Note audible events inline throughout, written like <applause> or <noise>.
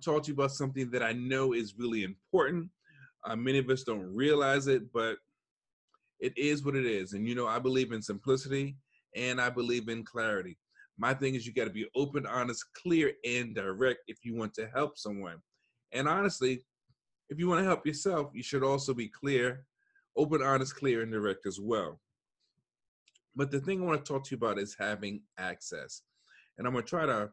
talk to you about something that I know is really important. Uh, many of us don't realize it, but it is what it is. And you know, I believe in simplicity and I believe in clarity. My thing is, you got to be open, honest, clear, and direct if you want to help someone. And honestly, if you want to help yourself, you should also be clear, open, honest, clear, and direct as well. But the thing I want to talk to you about is having access. And I'm going to try to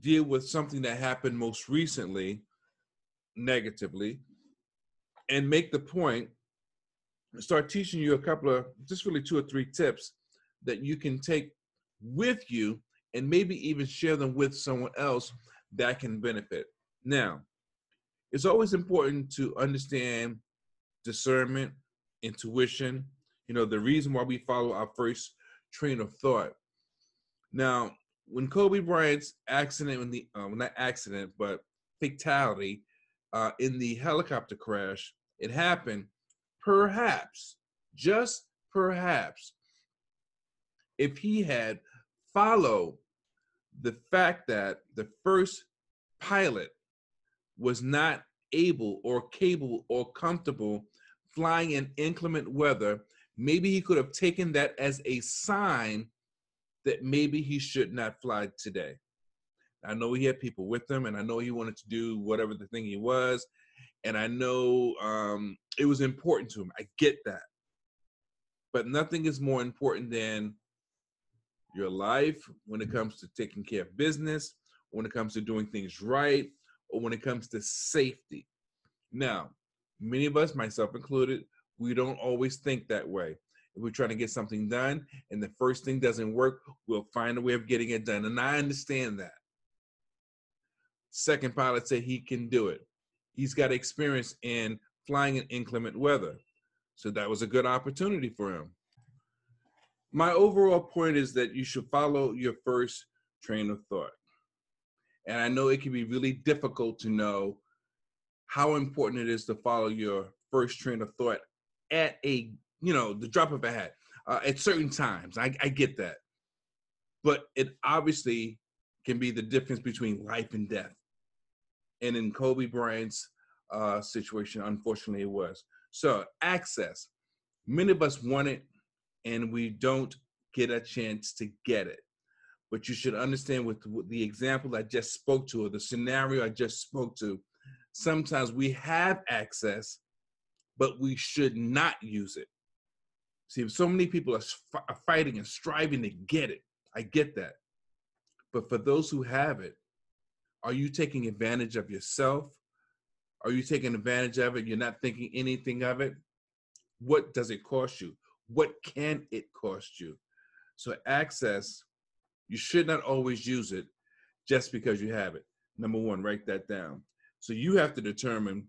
deal with something that happened most recently negatively and make the point start teaching you a couple of just really two or three tips that you can take with you and maybe even share them with someone else that can benefit. Now, it's always important to understand discernment, intuition, you know, the reason why we follow our first train of thought. Now, when Kobe Bryant's accident, when the uh, not accident, but fatality uh, in the helicopter crash, it happened. Perhaps, just perhaps, if he had followed the fact that the first pilot was not able or capable or comfortable flying in inclement weather, maybe he could have taken that as a sign that maybe he should not fly today. I know he had people with him, and I know he wanted to do whatever the thing he was, and I know um, it was important to him. I get that, but nothing is more important than your life when it comes to taking care of business, when it comes to doing things right, or when it comes to safety. Now, many of us, myself included, we don't always think that way. We're trying to get something done and the first thing doesn't work, we'll find a way of getting it done. And I understand that. Second pilot said he can do it. He's got experience in flying in inclement weather. So that was a good opportunity for him. My overall point is that you should follow your first train of thought. And I know it can be really difficult to know how important it is to follow your first train of thought at a, you know, the drop of a hat uh, at certain times. I, I get that. But it obviously can be the difference between life and death. And in Kobe Bryant's uh, situation, unfortunately, it was. So, access. Many of us want it and we don't get a chance to get it. But you should understand with, the example I just spoke to, or the scenario I just spoke to, sometimes we have access, but we should not use it. See, if so many people are, are fighting and striving to get it. I get that. But for those who have it, are you taking advantage of yourself? Are you taking advantage of it? You're not thinking anything of it? What does it cost you? What can it cost you? So, access you should not always use it just because you have it. Number one, write that down. So you have to determine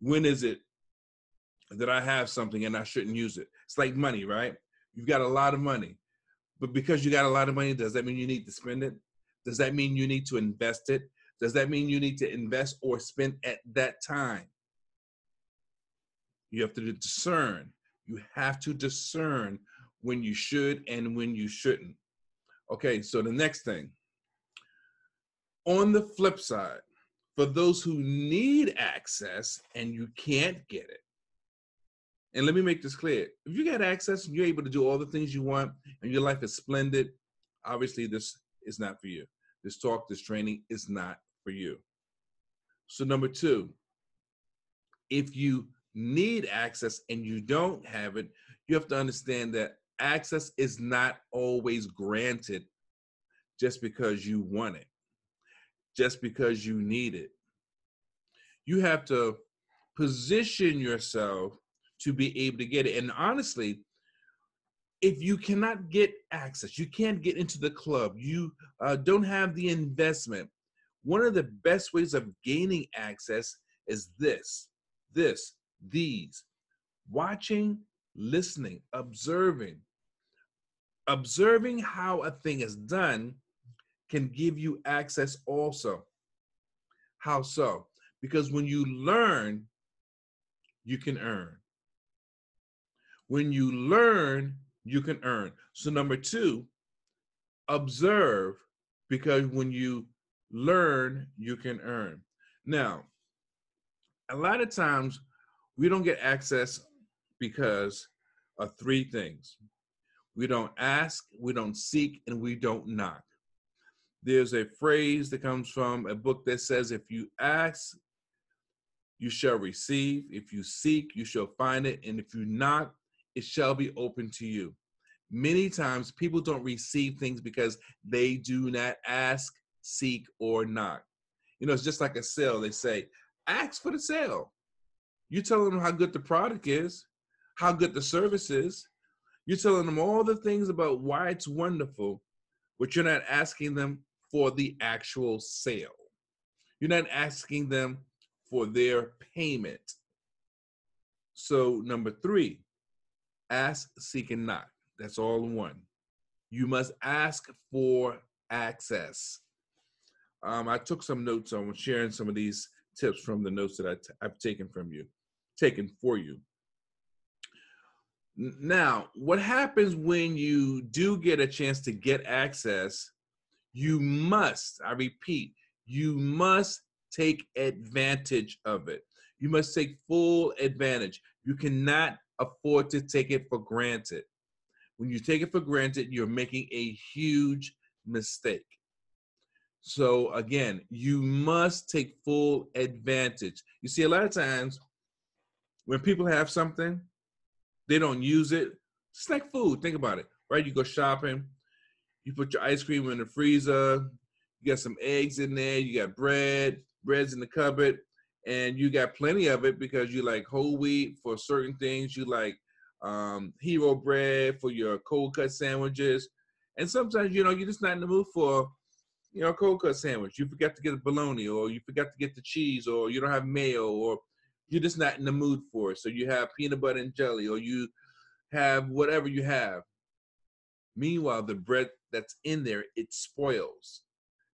when is it that I have something and I shouldn't use it. It's like money, right? You've got a lot of money. But because you got a lot of money, does that mean you need to spend it? Does that mean you need to invest it? Does that mean you need to invest or spend at that time? You have to discern. You have to discern when you should and when you shouldn't. Okay, so the next thing. On the flip side, for those who need access and you can't get it, and let me make this clear if you get access and you're able to do all the things you want and your life is splendid, obviously this is not for you. This talk, this training is not for you. So, number two, if you need access and you don't have it, you have to understand that access is not always granted just because you want it, just because you need it. You have to position yourself to be able to get it. And honestly, if you cannot get access, you can't get into the club, you uh, don't have the investment, one of the best ways of gaining access is this, this, these watching, listening, observing, observing how a thing is done can give you access also. How so? Because when you learn, you can earn. When you learn, you can earn. So, number two, observe, because when you Learn, you can earn. Now, a lot of times we don't get access because of three things we don't ask, we don't seek, and we don't knock. There's a phrase that comes from a book that says, If you ask, you shall receive. If you seek, you shall find it. And if you knock, it shall be open to you. Many times people don't receive things because they do not ask, seek, or knock. You know, it's just like a sale. They say, ask for the sale. You're telling them how good the product is, how good the service is. You're telling them all the things about why it's wonderful, but you're not asking them for the actual sale. You're not asking them for their payment. So, number three, ask, seek, and knock. That's all in one. You must ask for access. Um, I took some notes on sharing some of these tips from the notes that i t- I've taken from you, taken for you. Now, what happens when you do get a chance to get access? You must, I repeat, you must take advantage of it. You must take full advantage. You cannot afford to take it for granted. When you take it for granted, you're making a huge mistake. So again, you must take full advantage. You see, a lot of times when people have something, they don't use it. It's like food. Think about it, right? You go shopping, you put your ice cream in the freezer, you got some eggs in there, you got bread, bread's in the cupboard, and you got plenty of it because you like whole wheat for certain things. You like um, hero bread for your cold cut sandwiches, and sometimes you know you're just not in the mood for you know, cold cut sandwich. You forgot to get a bologna, or you forgot to get the cheese, or you don't have mayo, or you're just not in the mood for it. So you have peanut butter and jelly, or you have whatever you have. Meanwhile, the bread that's in there, it spoils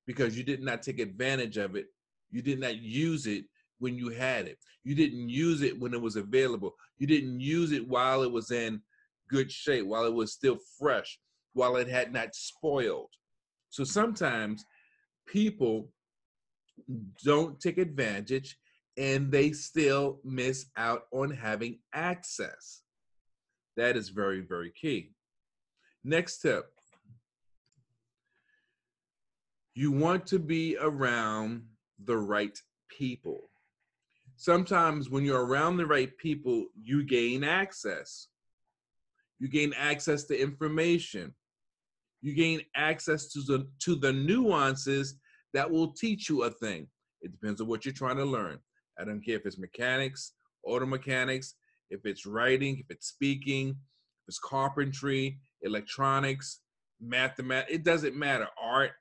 because you did not take advantage of it. You did not use it when you had it. You didn't use it when it was available. You didn't use it while it was in good shape, while it was still fresh, while it had not spoiled. So sometimes people don't take advantage and they still miss out on having access. That is very, very key. Next tip you want to be around the right people. Sometimes when you're around the right people, you gain access. You gain access to information you gain access to the to the nuances that will teach you a thing. It depends on what you're trying to learn. I don't care if it's mechanics, auto mechanics, if it's writing, if it's speaking, if it's carpentry, electronics, mathematics, it doesn't matter. Art,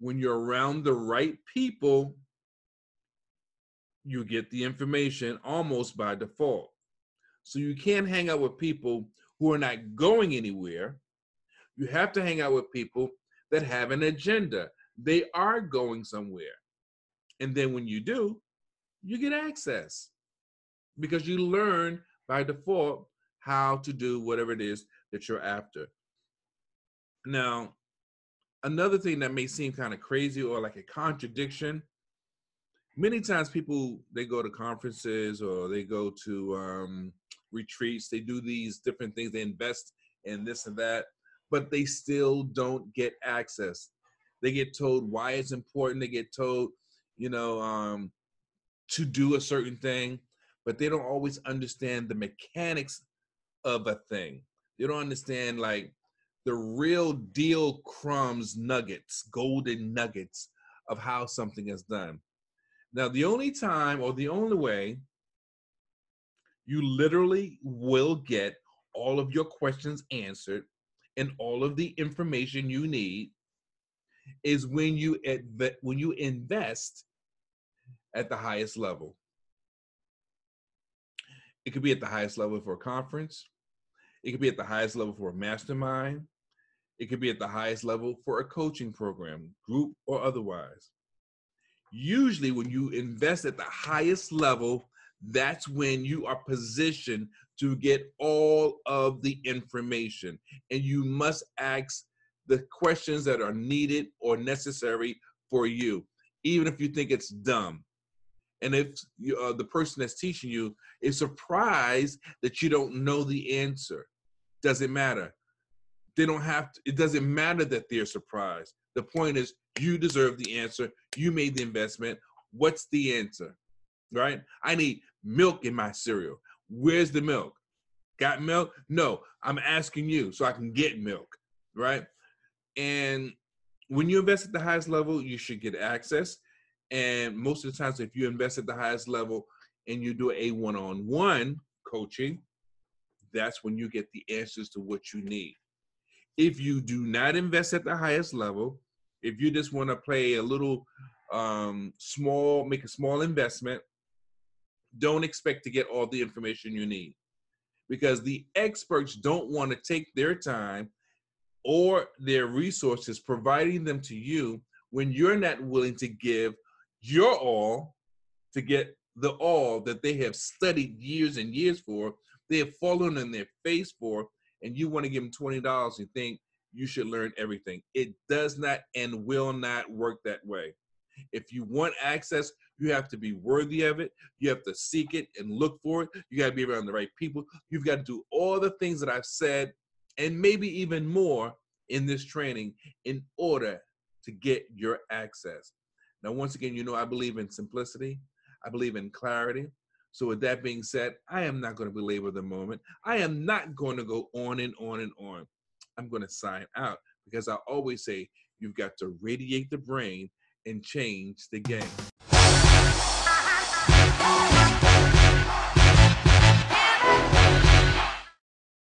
when you're around the right people, you get the information almost by default. So you can't hang out with people who are not going anywhere you have to hang out with people that have an agenda. They are going somewhere. And then when you do, you get access because you learn by default how to do whatever it is that you're after. Now, another thing that may seem kind of crazy or like a contradiction many times people they go to conferences or they go to um, retreats they do these different things they invest in this and that but they still don't get access. They get told why it's important. They get told, you know, um, to do a certain thing, but they don't always understand the mechanics of a thing. They don't understand like the real deal crumbs, nuggets, golden nuggets of how something is done. Now, the only time or the only way you literally will get all of your questions answered and all of the information you need is when you when you invest at the highest level. It could be at the highest level for a conference. It could be at the highest level for a mastermind. It could be at the highest level for a coaching program, group or otherwise. Usually, when you invest at the highest level, that's when you are positioned to get all of the information. And you must ask the questions that are needed or necessary for you, even if you think it's dumb. And if you, uh, the person that's teaching you is surprised that you don't know the answer, doesn't matter. They don't have to, it doesn't matter that they're surprised. The point is, you deserve the answer. You made the investment. What's the answer? Right? I need milk in my cereal. Where's the milk? Got milk? No, I'm asking you so I can get milk. Right? And when you invest at the highest level, you should get access. And most of the times, if you invest at the highest level and you do a one on one coaching, that's when you get the answers to what you need. If you do not invest at the highest level, if you just want to play a little um, small, make a small investment, don't expect to get all the information you need. Because the experts don't want to take their time or their resources providing them to you when you're not willing to give your all to get the all that they have studied years and years for, they have fallen on their face for, and you want to give them $20 and think you should learn everything. It does not and will not work that way. If you want access, you have to be worthy of it. You have to seek it and look for it. You got to be around the right people. You've got to do all the things that I've said and maybe even more in this training in order to get your access. Now, once again, you know, I believe in simplicity, I believe in clarity. So, with that being said, I am not going to belabor the moment. I am not going to go on and on and on. I'm going to sign out because I always say you've got to radiate the brain and change the game. <laughs>